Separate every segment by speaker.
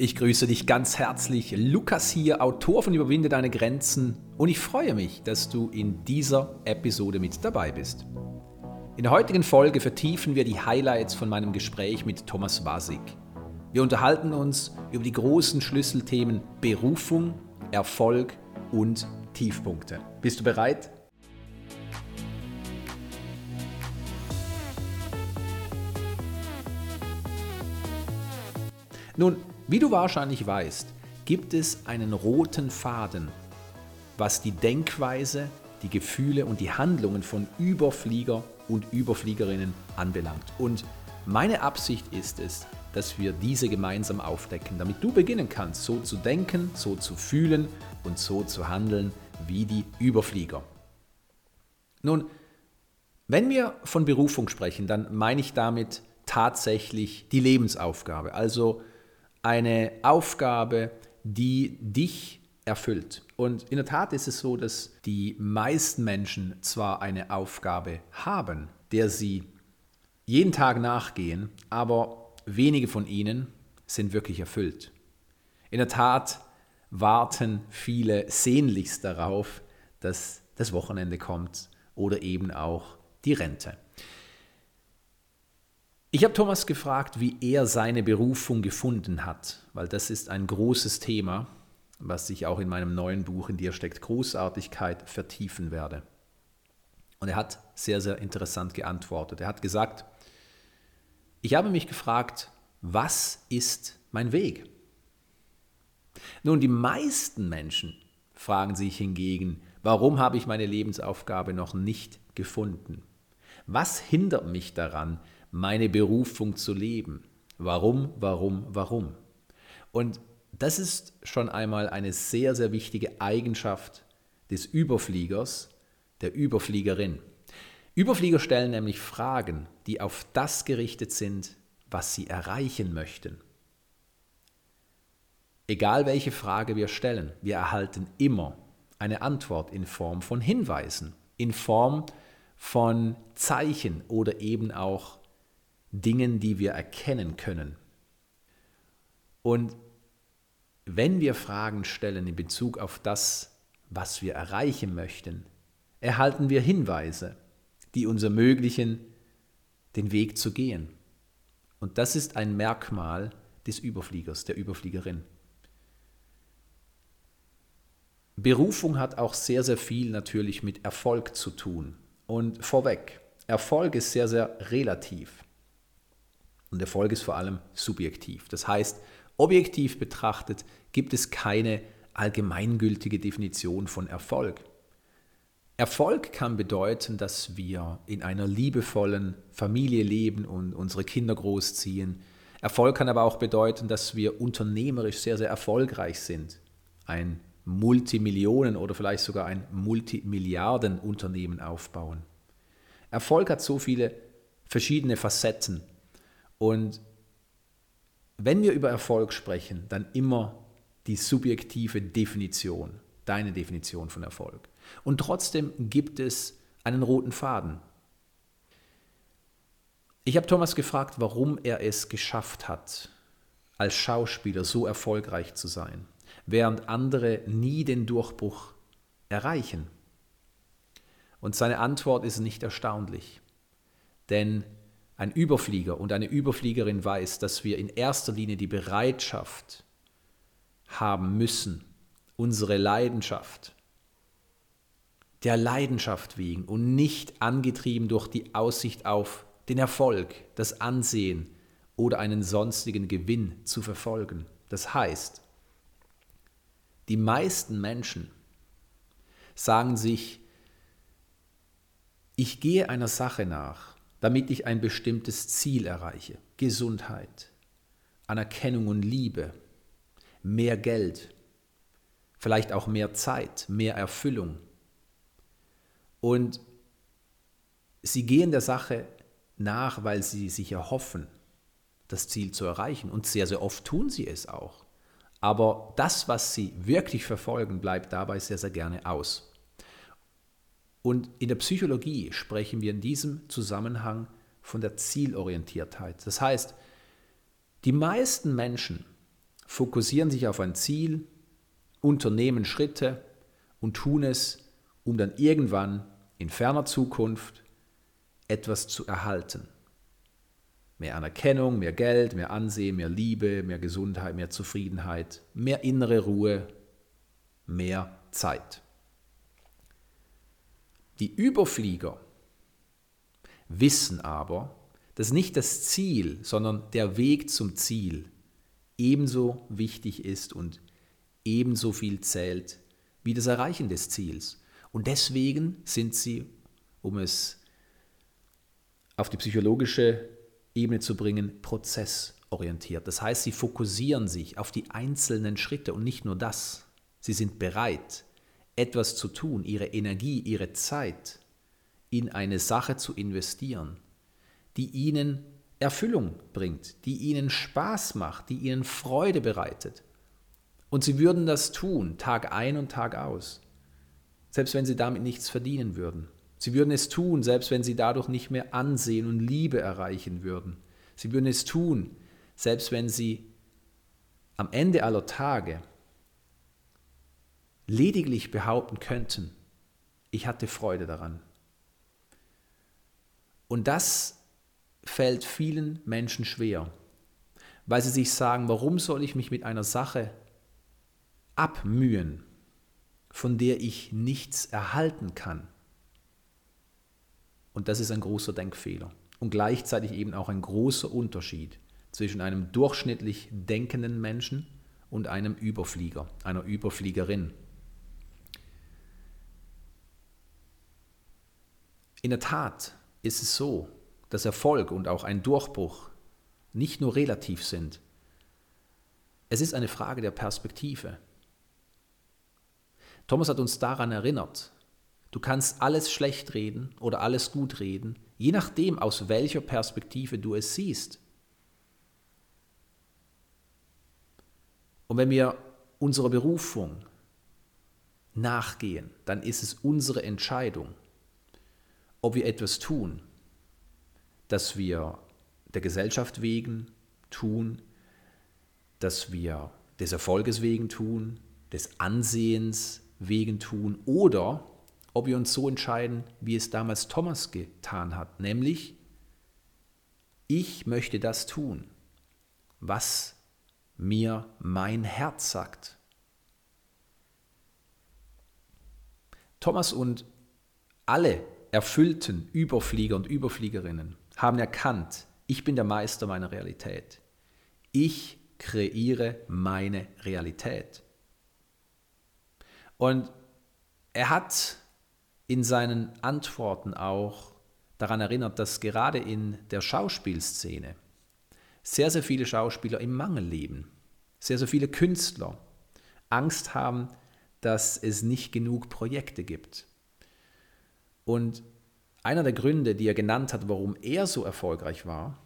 Speaker 1: Ich grüße dich ganz herzlich. Lukas hier, Autor von Überwinde deine Grenzen und ich freue mich, dass du in dieser Episode mit dabei bist. In der heutigen Folge vertiefen wir die Highlights von meinem Gespräch mit Thomas Wasig. Wir unterhalten uns über die großen Schlüsselthemen Berufung, Erfolg und Tiefpunkte. Bist du bereit? Nun, wie du wahrscheinlich weißt, gibt es einen roten Faden, was die Denkweise, die Gefühle und die Handlungen von Überflieger und Überfliegerinnen anbelangt. Und meine Absicht ist es, dass wir diese gemeinsam aufdecken, damit du beginnen kannst, so zu denken, so zu fühlen und so zu handeln wie die Überflieger. Nun, wenn wir von Berufung sprechen, dann meine ich damit tatsächlich die Lebensaufgabe, also eine Aufgabe, die dich erfüllt. Und in der Tat ist es so, dass die meisten Menschen zwar eine Aufgabe haben, der sie jeden Tag nachgehen, aber wenige von ihnen sind wirklich erfüllt. In der Tat warten viele sehnlichst darauf, dass das Wochenende kommt oder eben auch die Rente. Ich habe Thomas gefragt, wie er seine Berufung gefunden hat, weil das ist ein großes Thema, was ich auch in meinem neuen Buch In dir steckt Großartigkeit vertiefen werde. Und er hat sehr, sehr interessant geantwortet. Er hat gesagt, ich habe mich gefragt, was ist mein Weg? Nun, die meisten Menschen fragen sich hingegen, warum habe ich meine Lebensaufgabe noch nicht gefunden? Was hindert mich daran, meine Berufung zu leben. Warum, warum, warum? Und das ist schon einmal eine sehr, sehr wichtige Eigenschaft des Überfliegers, der Überfliegerin. Überflieger stellen nämlich Fragen, die auf das gerichtet sind, was sie erreichen möchten. Egal welche Frage wir stellen, wir erhalten immer eine Antwort in Form von Hinweisen, in Form von Zeichen oder eben auch Dingen, die wir erkennen können. Und wenn wir Fragen stellen in Bezug auf das, was wir erreichen möchten, erhalten wir Hinweise, die uns ermöglichen, den Weg zu gehen. Und das ist ein Merkmal des Überfliegers, der Überfliegerin. Berufung hat auch sehr, sehr viel natürlich mit Erfolg zu tun. Und vorweg, Erfolg ist sehr, sehr relativ. Und Erfolg ist vor allem subjektiv. Das heißt, objektiv betrachtet gibt es keine allgemeingültige Definition von Erfolg. Erfolg kann bedeuten, dass wir in einer liebevollen Familie leben und unsere Kinder großziehen. Erfolg kann aber auch bedeuten, dass wir unternehmerisch sehr, sehr erfolgreich sind. Ein Multimillionen- oder vielleicht sogar ein Multimilliardenunternehmen aufbauen. Erfolg hat so viele verschiedene Facetten und wenn wir über Erfolg sprechen, dann immer die subjektive Definition, deine Definition von Erfolg. Und trotzdem gibt es einen roten Faden. Ich habe Thomas gefragt, warum er es geschafft hat, als Schauspieler so erfolgreich zu sein, während andere nie den Durchbruch erreichen. Und seine Antwort ist nicht erstaunlich, denn ein Überflieger und eine Überfliegerin weiß, dass wir in erster Linie die Bereitschaft haben müssen, unsere Leidenschaft, der Leidenschaft wegen und nicht angetrieben durch die Aussicht auf den Erfolg, das Ansehen oder einen sonstigen Gewinn zu verfolgen. Das heißt, die meisten Menschen sagen sich, ich gehe einer Sache nach, damit ich ein bestimmtes Ziel erreiche. Gesundheit, Anerkennung und Liebe, mehr Geld, vielleicht auch mehr Zeit, mehr Erfüllung. Und sie gehen der Sache nach, weil sie sich erhoffen, das Ziel zu erreichen. Und sehr, sehr oft tun sie es auch. Aber das, was sie wirklich verfolgen, bleibt dabei sehr, sehr gerne aus. Und in der Psychologie sprechen wir in diesem Zusammenhang von der Zielorientiertheit. Das heißt, die meisten Menschen fokussieren sich auf ein Ziel, unternehmen Schritte und tun es, um dann irgendwann in ferner Zukunft etwas zu erhalten. Mehr Anerkennung, mehr Geld, mehr Ansehen, mehr Liebe, mehr Gesundheit, mehr Zufriedenheit, mehr innere Ruhe, mehr Zeit. Die Überflieger wissen aber, dass nicht das Ziel, sondern der Weg zum Ziel ebenso wichtig ist und ebenso viel zählt wie das Erreichen des Ziels. Und deswegen sind sie, um es auf die psychologische Ebene zu bringen, prozessorientiert. Das heißt, sie fokussieren sich auf die einzelnen Schritte und nicht nur das. Sie sind bereit, etwas zu tun, ihre Energie, ihre Zeit in eine Sache zu investieren, die ihnen Erfüllung bringt, die ihnen Spaß macht, die ihnen Freude bereitet. Und sie würden das tun, Tag ein und Tag aus, selbst wenn sie damit nichts verdienen würden. Sie würden es tun, selbst wenn sie dadurch nicht mehr Ansehen und Liebe erreichen würden. Sie würden es tun, selbst wenn sie am Ende aller Tage lediglich behaupten könnten, ich hatte Freude daran. Und das fällt vielen Menschen schwer, weil sie sich sagen, warum soll ich mich mit einer Sache abmühen, von der ich nichts erhalten kann? Und das ist ein großer Denkfehler und gleichzeitig eben auch ein großer Unterschied zwischen einem durchschnittlich denkenden Menschen und einem Überflieger, einer Überfliegerin. In der Tat ist es so, dass Erfolg und auch ein Durchbruch nicht nur relativ sind. Es ist eine Frage der Perspektive. Thomas hat uns daran erinnert, Du kannst alles schlecht reden oder alles gut reden, je nachdem, aus welcher Perspektive du es siehst. Und wenn wir unserer Berufung nachgehen, dann ist es unsere Entscheidung, ob wir etwas tun, das wir der Gesellschaft wegen tun, dass wir des Erfolges wegen tun, des Ansehens wegen tun oder ob wir uns so entscheiden, wie es damals Thomas getan hat, nämlich ich möchte das tun, was mir mein Herz sagt. Thomas und alle erfüllten Überflieger und Überfliegerinnen haben erkannt, ich bin der Meister meiner Realität. Ich kreiere meine Realität. Und er hat in seinen Antworten auch daran erinnert, dass gerade in der Schauspielszene sehr, sehr viele Schauspieler im Mangel leben, sehr, sehr viele Künstler Angst haben, dass es nicht genug Projekte gibt. Und einer der Gründe, die er genannt hat, warum er so erfolgreich war,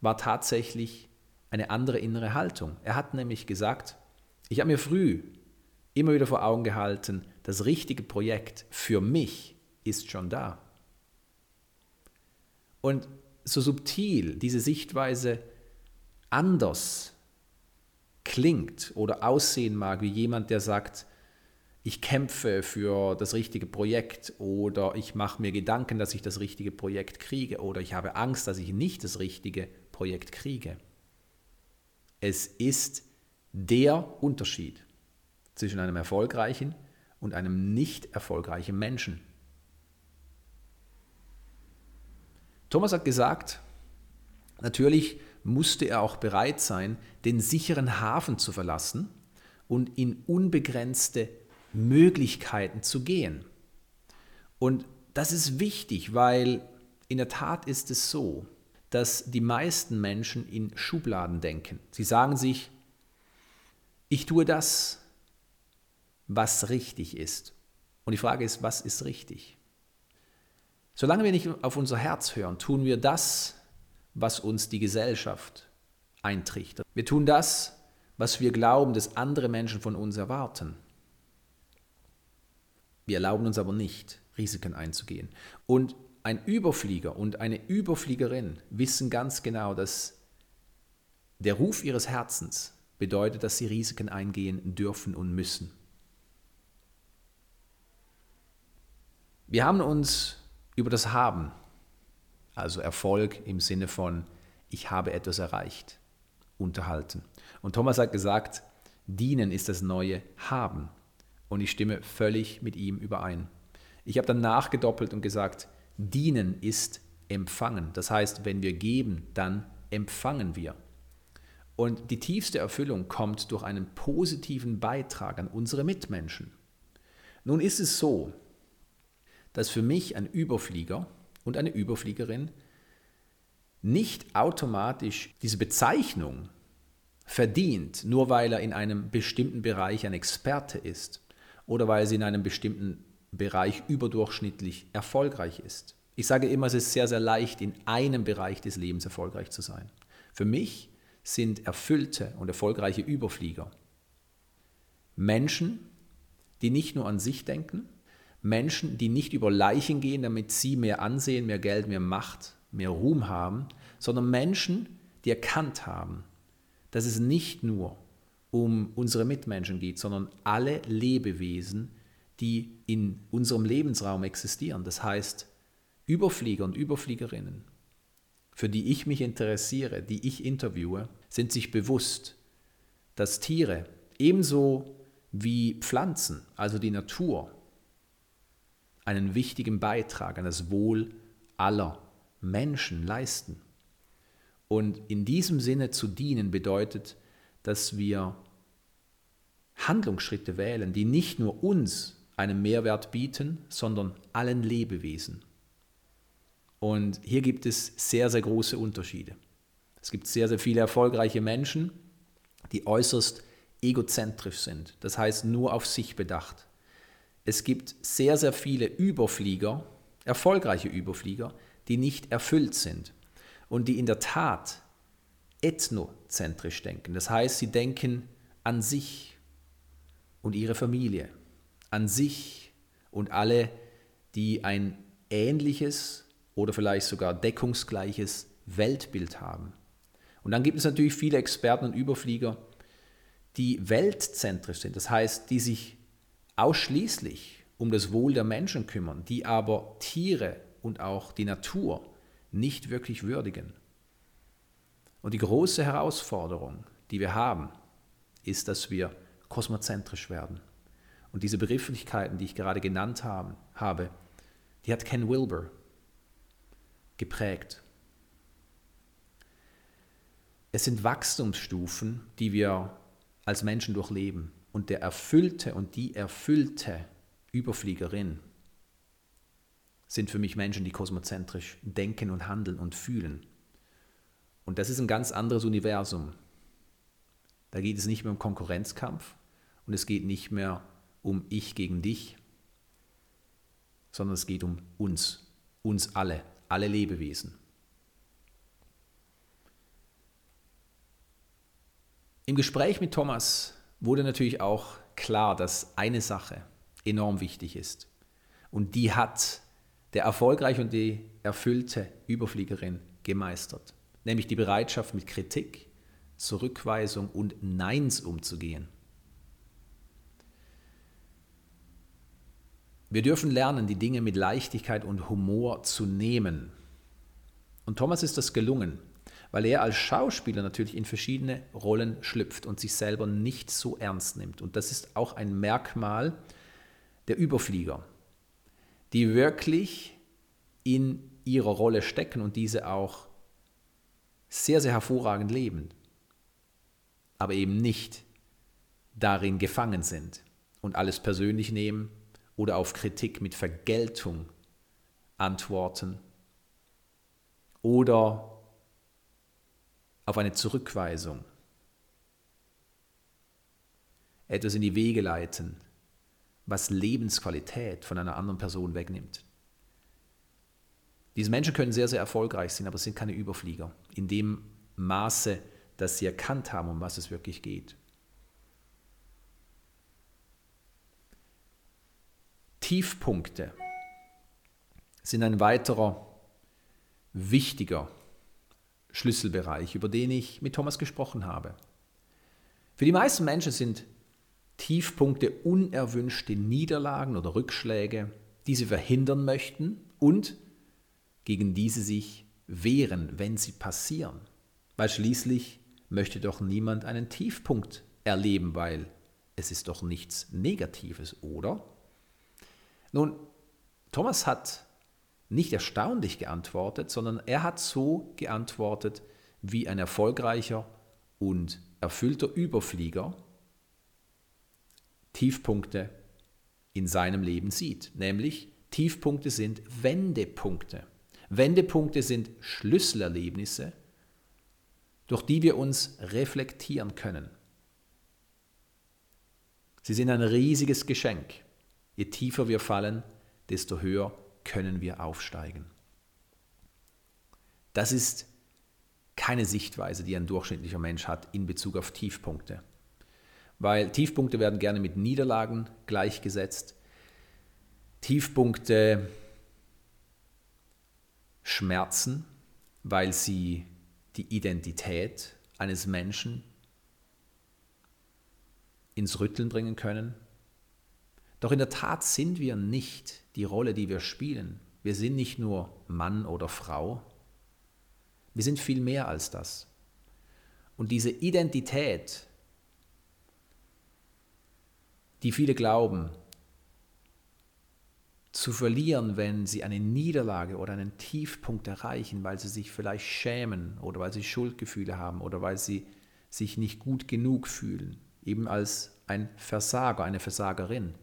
Speaker 1: war tatsächlich eine andere innere Haltung. Er hat nämlich gesagt, ich habe mir früh immer wieder vor Augen gehalten, das richtige Projekt für mich ist schon da. Und so subtil diese Sichtweise anders klingt oder aussehen mag wie jemand, der sagt, ich kämpfe für das richtige Projekt oder ich mache mir Gedanken, dass ich das richtige Projekt kriege oder ich habe Angst, dass ich nicht das richtige Projekt kriege. Es ist der Unterschied zwischen einem erfolgreichen und einem nicht erfolgreichen Menschen. Thomas hat gesagt, natürlich musste er auch bereit sein, den sicheren Hafen zu verlassen und in unbegrenzte Möglichkeiten zu gehen. Und das ist wichtig, weil in der Tat ist es so, dass die meisten Menschen in Schubladen denken. Sie sagen sich, ich tue das, was richtig ist. Und die Frage ist, was ist richtig? Solange wir nicht auf unser Herz hören, tun wir das, was uns die Gesellschaft eintrichtert. Wir tun das, was wir glauben, dass andere Menschen von uns erwarten. Wir erlauben uns aber nicht, Risiken einzugehen. Und ein Überflieger und eine Überfliegerin wissen ganz genau, dass der Ruf ihres Herzens bedeutet, dass sie Risiken eingehen dürfen und müssen. Wir haben uns über das Haben, also Erfolg im Sinne von ich habe etwas erreicht, unterhalten. Und Thomas hat gesagt, dienen ist das neue Haben. Und ich stimme völlig mit ihm überein. Ich habe dann nachgedoppelt und gesagt, dienen ist empfangen. Das heißt, wenn wir geben, dann empfangen wir. Und die tiefste Erfüllung kommt durch einen positiven Beitrag an unsere Mitmenschen. Nun ist es so, dass für mich ein Überflieger und eine Überfliegerin nicht automatisch diese Bezeichnung verdient, nur weil er in einem bestimmten Bereich ein Experte ist oder weil sie in einem bestimmten Bereich überdurchschnittlich erfolgreich ist. Ich sage immer, es ist sehr, sehr leicht, in einem Bereich des Lebens erfolgreich zu sein. Für mich sind erfüllte und erfolgreiche Überflieger Menschen, die nicht nur an sich denken, Menschen, die nicht über Leichen gehen, damit sie mehr Ansehen, mehr Geld, mehr Macht, mehr Ruhm haben, sondern Menschen, die erkannt haben, dass es nicht nur um unsere Mitmenschen geht, sondern alle Lebewesen, die in unserem Lebensraum existieren. Das heißt, Überflieger und Überfliegerinnen, für die ich mich interessiere, die ich interviewe, sind sich bewusst, dass Tiere ebenso wie Pflanzen, also die Natur, einen wichtigen Beitrag an das Wohl aller Menschen leisten. Und in diesem Sinne zu dienen bedeutet, dass wir Handlungsschritte wählen, die nicht nur uns einen Mehrwert bieten, sondern allen Lebewesen. Und hier gibt es sehr, sehr große Unterschiede. Es gibt sehr, sehr viele erfolgreiche Menschen, die äußerst egozentrisch sind, das heißt nur auf sich bedacht. Es gibt sehr, sehr viele Überflieger, erfolgreiche Überflieger, die nicht erfüllt sind und die in der Tat ethnozentrisch denken. Das heißt, sie denken an sich und ihre Familie, an sich und alle, die ein ähnliches oder vielleicht sogar deckungsgleiches Weltbild haben. Und dann gibt es natürlich viele Experten und Überflieger, die weltzentrisch sind, das heißt, die sich ausschließlich um das Wohl der Menschen kümmern, die aber Tiere und auch die Natur nicht wirklich würdigen. Und die große Herausforderung, die wir haben, ist, dass wir kosmozentrisch werden. Und diese Begrifflichkeiten, die ich gerade genannt habe, die hat Ken Wilber geprägt. Es sind Wachstumsstufen, die wir als Menschen durchleben. Und der erfüllte und die erfüllte Überfliegerin sind für mich Menschen, die kosmozentrisch denken und handeln und fühlen. Und das ist ein ganz anderes Universum. Da geht es nicht mehr um Konkurrenzkampf und es geht nicht mehr um ich gegen dich, sondern es geht um uns, uns alle, alle Lebewesen. Im Gespräch mit Thomas wurde natürlich auch klar, dass eine Sache enorm wichtig ist. Und die hat der erfolgreiche und die erfüllte Überfliegerin gemeistert. Nämlich die Bereitschaft mit Kritik, Zurückweisung und Neins umzugehen. Wir dürfen lernen, die Dinge mit Leichtigkeit und Humor zu nehmen. Und Thomas ist das gelungen weil er als Schauspieler natürlich in verschiedene Rollen schlüpft und sich selber nicht so ernst nimmt. Und das ist auch ein Merkmal der Überflieger, die wirklich in ihrer Rolle stecken und diese auch sehr, sehr hervorragend leben, aber eben nicht darin gefangen sind und alles persönlich nehmen oder auf Kritik mit Vergeltung antworten oder auf eine Zurückweisung, etwas in die Wege leiten, was Lebensqualität von einer anderen Person wegnimmt. Diese Menschen können sehr, sehr erfolgreich sein, aber sind keine Überflieger. In dem Maße, dass sie erkannt haben, um was es wirklich geht. Tiefpunkte sind ein weiterer wichtiger Schlüsselbereich, über den ich mit Thomas gesprochen habe. Für die meisten Menschen sind Tiefpunkte unerwünschte Niederlagen oder Rückschläge, die sie verhindern möchten und gegen die sie sich wehren, wenn sie passieren. Weil schließlich möchte doch niemand einen Tiefpunkt erleben, weil es ist doch nichts Negatives, oder? Nun, Thomas hat nicht erstaunlich geantwortet, sondern er hat so geantwortet wie ein erfolgreicher und erfüllter Überflieger Tiefpunkte in seinem Leben sieht. Nämlich Tiefpunkte sind Wendepunkte. Wendepunkte sind Schlüsselerlebnisse, durch die wir uns reflektieren können. Sie sind ein riesiges Geschenk. Je tiefer wir fallen, desto höher können wir aufsteigen. Das ist keine Sichtweise, die ein durchschnittlicher Mensch hat in Bezug auf Tiefpunkte. Weil Tiefpunkte werden gerne mit Niederlagen gleichgesetzt. Tiefpunkte schmerzen, weil sie die Identität eines Menschen ins Rütteln bringen können. Doch in der Tat sind wir nicht die Rolle, die wir spielen. Wir sind nicht nur Mann oder Frau. Wir sind viel mehr als das. Und diese Identität, die viele glauben, zu verlieren, wenn sie eine Niederlage oder einen Tiefpunkt erreichen, weil sie sich vielleicht schämen oder weil sie Schuldgefühle haben oder weil sie sich nicht gut genug fühlen, eben als ein Versager, eine Versagerin.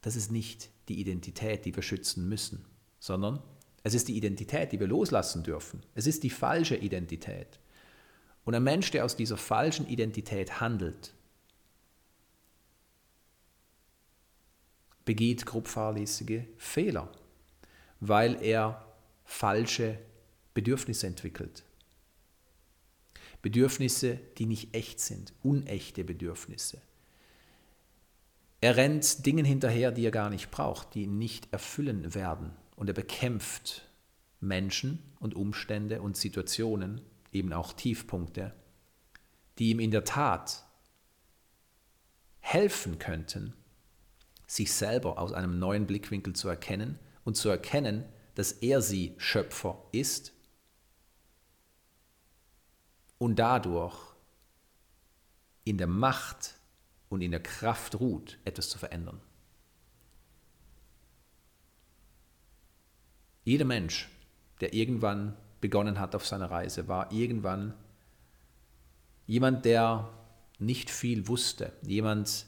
Speaker 1: Das ist nicht die Identität, die wir schützen müssen, sondern es ist die Identität, die wir loslassen dürfen. Es ist die falsche Identität. Und ein Mensch, der aus dieser falschen Identität handelt, begeht grobfahrlässige Fehler, weil er falsche Bedürfnisse entwickelt. Bedürfnisse, die nicht echt sind, unechte Bedürfnisse. Er rennt Dingen hinterher, die er gar nicht braucht, die ihn nicht erfüllen werden. Und er bekämpft Menschen und Umstände und Situationen, eben auch Tiefpunkte, die ihm in der Tat helfen könnten, sich selber aus einem neuen Blickwinkel zu erkennen und zu erkennen, dass er sie Schöpfer ist und dadurch in der Macht und in der Kraft ruht, etwas zu verändern. Jeder Mensch, der irgendwann begonnen hat auf seiner Reise, war irgendwann jemand, der nicht viel wusste, jemand,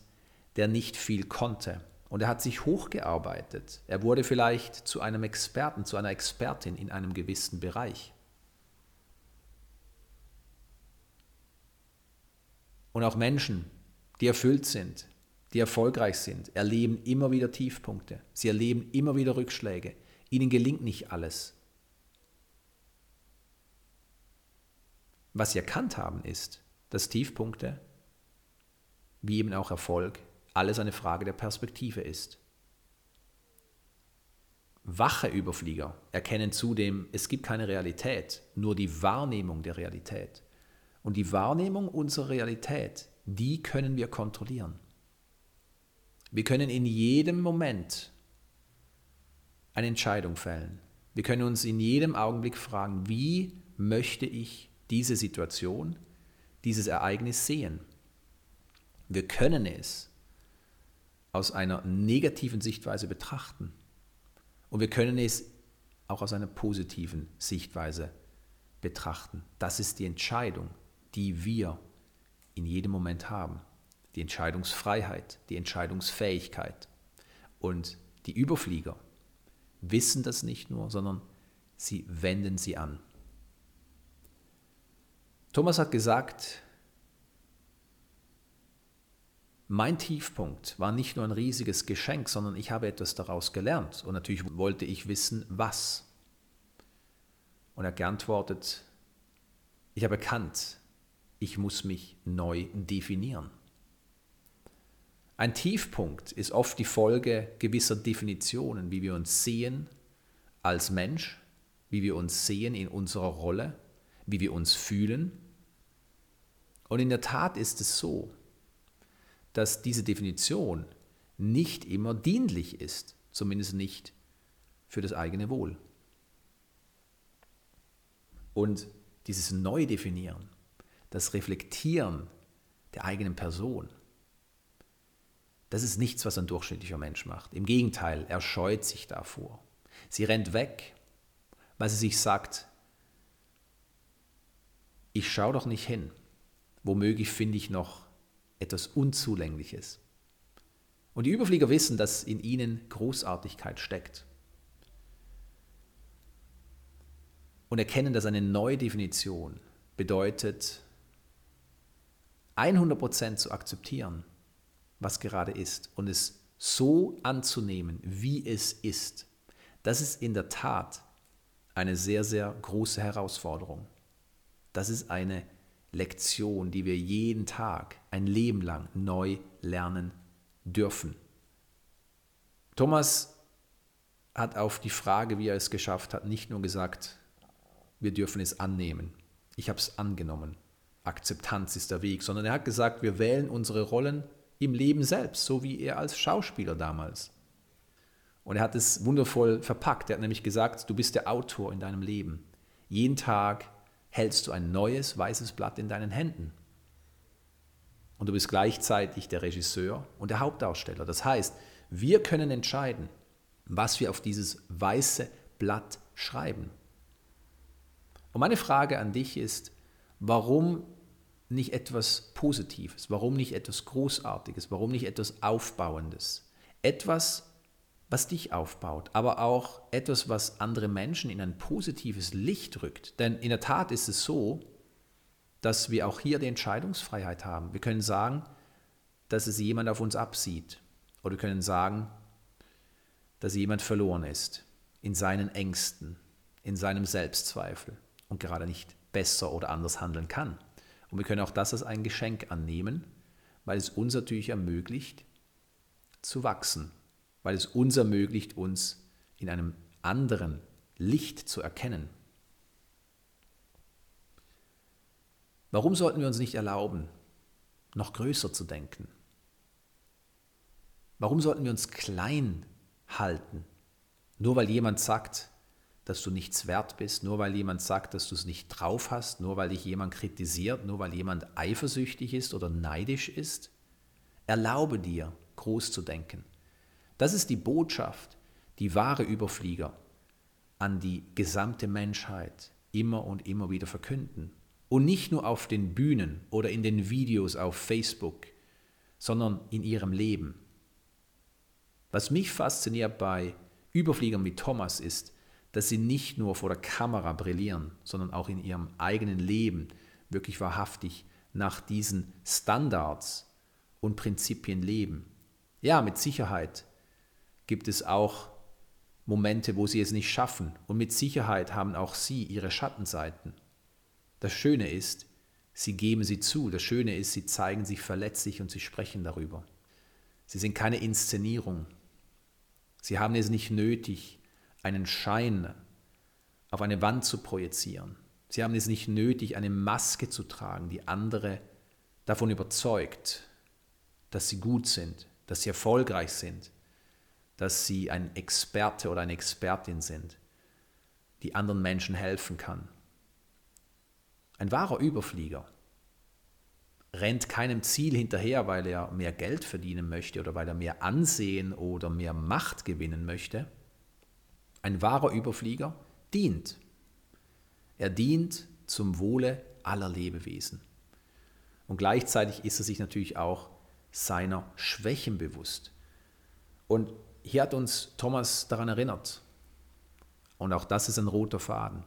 Speaker 1: der nicht viel konnte. Und er hat sich hochgearbeitet. Er wurde vielleicht zu einem Experten, zu einer Expertin in einem gewissen Bereich. Und auch Menschen, die erfüllt sind, die erfolgreich sind, erleben immer wieder Tiefpunkte. Sie erleben immer wieder Rückschläge. Ihnen gelingt nicht alles. Was sie erkannt haben, ist, dass Tiefpunkte, wie eben auch Erfolg, alles eine Frage der Perspektive ist. Wache Überflieger erkennen zudem, es gibt keine Realität, nur die Wahrnehmung der Realität. Und die Wahrnehmung unserer Realität die können wir kontrollieren. Wir können in jedem Moment eine Entscheidung fällen. Wir können uns in jedem Augenblick fragen, wie möchte ich diese Situation, dieses Ereignis sehen. Wir können es aus einer negativen Sichtweise betrachten und wir können es auch aus einer positiven Sichtweise betrachten. Das ist die Entscheidung, die wir in jedem Moment haben. Die Entscheidungsfreiheit, die Entscheidungsfähigkeit. Und die Überflieger wissen das nicht nur, sondern sie wenden sie an. Thomas hat gesagt, mein Tiefpunkt war nicht nur ein riesiges Geschenk, sondern ich habe etwas daraus gelernt. Und natürlich wollte ich wissen, was. Und er hat geantwortet, ich habe erkannt, ich muss mich neu definieren. Ein Tiefpunkt ist oft die Folge gewisser Definitionen, wie wir uns sehen als Mensch, wie wir uns sehen in unserer Rolle, wie wir uns fühlen. Und in der Tat ist es so, dass diese Definition nicht immer dienlich ist, zumindest nicht für das eigene Wohl. Und dieses Neudefinieren, das Reflektieren der eigenen Person, das ist nichts, was ein durchschnittlicher Mensch macht. Im Gegenteil, er scheut sich davor. Sie rennt weg, weil sie sich sagt, ich schaue doch nicht hin. Womöglich finde ich noch etwas Unzulängliches. Und die Überflieger wissen, dass in ihnen Großartigkeit steckt. Und erkennen, dass eine neue Definition bedeutet, 100% zu akzeptieren, was gerade ist und es so anzunehmen, wie es ist, das ist in der Tat eine sehr, sehr große Herausforderung. Das ist eine Lektion, die wir jeden Tag, ein Leben lang neu lernen dürfen. Thomas hat auf die Frage, wie er es geschafft hat, nicht nur gesagt, wir dürfen es annehmen. Ich habe es angenommen. Akzeptanz ist der Weg, sondern er hat gesagt, wir wählen unsere Rollen im Leben selbst, so wie er als Schauspieler damals. Und er hat es wundervoll verpackt. Er hat nämlich gesagt, du bist der Autor in deinem Leben. Jeden Tag hältst du ein neues weißes Blatt in deinen Händen. Und du bist gleichzeitig der Regisseur und der Hauptdarsteller. Das heißt, wir können entscheiden, was wir auf dieses weiße Blatt schreiben. Und meine Frage an dich ist, warum nicht etwas Positives? Warum nicht etwas Großartiges? Warum nicht etwas Aufbauendes? Etwas, was dich aufbaut, aber auch etwas, was andere Menschen in ein positives Licht rückt. Denn in der Tat ist es so, dass wir auch hier die Entscheidungsfreiheit haben. Wir können sagen, dass es jemand auf uns absieht. Oder wir können sagen, dass jemand verloren ist in seinen Ängsten, in seinem Selbstzweifel und gerade nicht besser oder anders handeln kann. Und wir können auch das als ein Geschenk annehmen, weil es uns natürlich ermöglicht, zu wachsen, weil es uns ermöglicht, uns in einem anderen Licht zu erkennen. Warum sollten wir uns nicht erlauben, noch größer zu denken? Warum sollten wir uns klein halten? Nur weil jemand sagt, dass du nichts wert bist, nur weil jemand sagt, dass du es nicht drauf hast, nur weil dich jemand kritisiert, nur weil jemand eifersüchtig ist oder neidisch ist. Erlaube dir, groß zu denken. Das ist die Botschaft, die wahre Überflieger an die gesamte Menschheit immer und immer wieder verkünden. Und nicht nur auf den Bühnen oder in den Videos auf Facebook, sondern in ihrem Leben. Was mich fasziniert bei Überfliegern wie Thomas ist, dass sie nicht nur vor der Kamera brillieren, sondern auch in ihrem eigenen Leben wirklich wahrhaftig nach diesen Standards und Prinzipien leben. Ja, mit Sicherheit gibt es auch Momente, wo sie es nicht schaffen und mit Sicherheit haben auch sie ihre Schattenseiten. Das Schöne ist, sie geben sie zu. Das Schöne ist, sie zeigen sich verletzlich und sie sprechen darüber. Sie sind keine Inszenierung. Sie haben es nicht nötig, einen Schein auf eine Wand zu projizieren. Sie haben es nicht nötig, eine Maske zu tragen, die andere davon überzeugt, dass sie gut sind, dass sie erfolgreich sind, dass sie ein Experte oder eine Expertin sind, die anderen Menschen helfen kann. Ein wahrer Überflieger rennt keinem Ziel hinterher, weil er mehr Geld verdienen möchte oder weil er mehr Ansehen oder mehr Macht gewinnen möchte, ein wahrer Überflieger dient. Er dient zum Wohle aller Lebewesen. Und gleichzeitig ist er sich natürlich auch seiner Schwächen bewusst. Und hier hat uns Thomas daran erinnert. Und auch das ist ein roter Faden.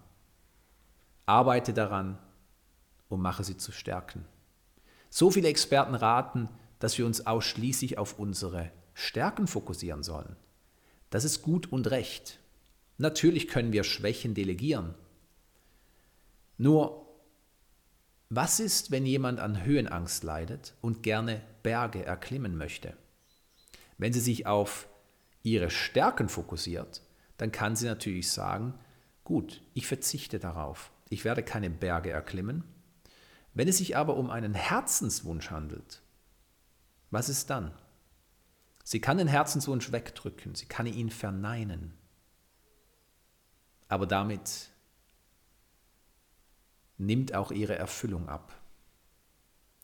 Speaker 1: Arbeite daran und mache sie zu stärken. So viele Experten raten, dass wir uns ausschließlich auf unsere Stärken fokussieren sollen. Das ist gut und recht. Natürlich können wir Schwächen delegieren. Nur, was ist, wenn jemand an Höhenangst leidet und gerne Berge erklimmen möchte? Wenn sie sich auf ihre Stärken fokussiert, dann kann sie natürlich sagen, gut, ich verzichte darauf. Ich werde keine Berge erklimmen, Wenn es sich aber um einen Herzenswunsch handelt, was ist dann? Sie kann den Herzenswunsch wegdrücken, sie kann ihn verneinen, aber damit nimmt auch ihre Erfüllung ab.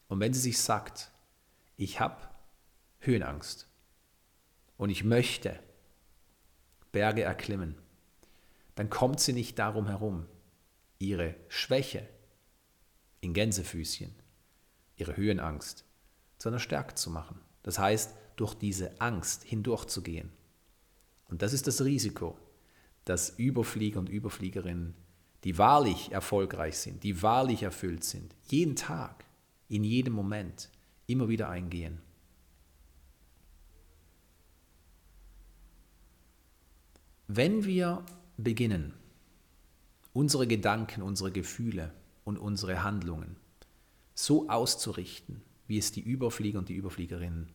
Speaker 1: Und wenn sie sich sagt, ich habe Höhenangst und ich möchte Berge erklimmen, dann kommt sie nicht darum herum, ihre Schwäche in Gänsefüßchen, ihre Höhenangst zu einer Stärke zu machen. Das heißt, durch diese Angst hindurchzugehen. Und das ist das Risiko, dass Überflieger und Überfliegerinnen, die wahrlich erfolgreich sind, die wahrlich erfüllt sind, jeden Tag, in jedem Moment immer wieder eingehen. Wenn wir beginnen, unsere Gedanken, unsere Gefühle und unsere Handlungen so auszurichten, wie es die Überflieger und die Überfliegerinnen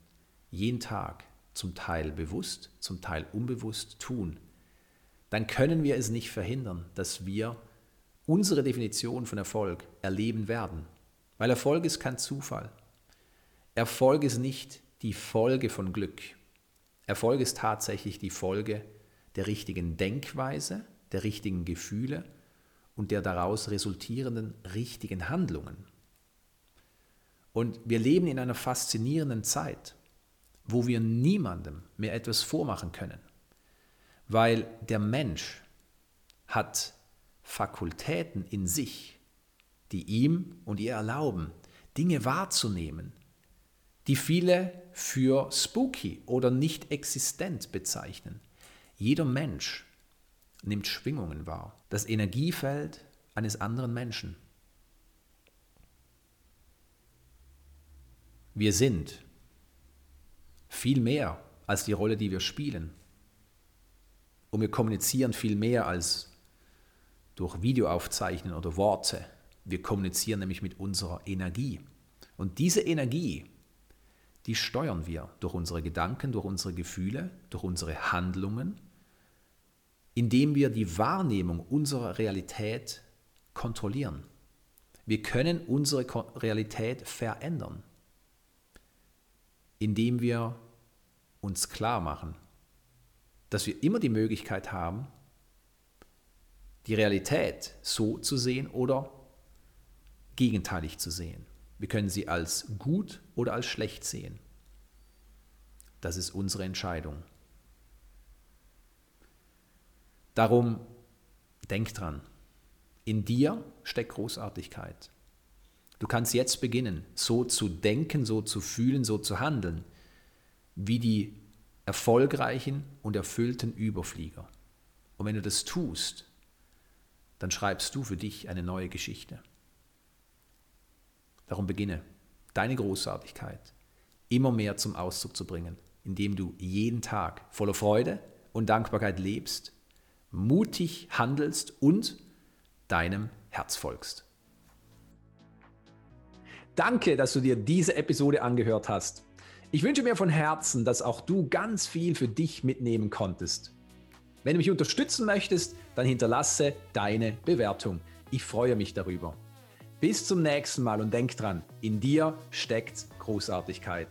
Speaker 1: jeden Tag zum Teil bewusst, zum Teil unbewusst tun, dann können wir es nicht verhindern, dass wir unsere Definition von Erfolg erleben werden. Weil Erfolg ist kein Zufall. Erfolg ist nicht die Folge von Glück. Erfolg ist tatsächlich die Folge der richtigen Denkweise, der richtigen Gefühle und der daraus resultierenden richtigen Handlungen. Und wir leben in einer faszinierenden Zeit, wo wir niemandem mehr etwas vormachen können, weil der Mensch hat Fakultäten in sich, die ihm und ihr erlauben, Dinge wahrzunehmen, die viele für spooky oder nicht existent bezeichnen. Jeder Mensch nimmt Schwingungen wahr, das Energiefeld eines anderen Menschen. Wir sind viel mehr als die Rolle, die wir spielen. Und wir kommunizieren viel mehr als durch Videoaufzeichnen oder Worte. Wir kommunizieren nämlich mit unserer Energie. Und diese Energie, die steuern wir durch unsere Gedanken, durch unsere Gefühle, durch unsere Handlungen, indem wir die Wahrnehmung unserer Realität kontrollieren. Wir können unsere Realität verändern, indem wir uns klar machen, dass wir immer die Möglichkeit haben, die Realität so zu sehen oder gegenteilig zu sehen. Wir können sie als gut oder als schlecht sehen. Das ist unsere Entscheidung. Darum denk dran, in dir steckt Großartigkeit. Du kannst jetzt beginnen, so zu denken, so zu fühlen, so zu handeln, wie die erfolgreichen und erfüllten Überflieger. Und wenn du das tust, dann schreibst du für dich eine neue Geschichte. Darum beginne, deine Großartigkeit immer mehr zum Ausdruck zu bringen, indem du jeden Tag voller Freude und Dankbarkeit lebst, mutig handelst und deinem Herz folgst. Danke, dass du dir diese Episode angehört hast. Ich wünsche mir von Herzen, dass auch du ganz viel für dich mitnehmen konntest. Wenn du mich unterstützen möchtest, dann hinterlasse deine Bewertung. Ich freue mich darüber. Bis zum nächsten Mal und denk dran, in dir steckt Großartigkeit.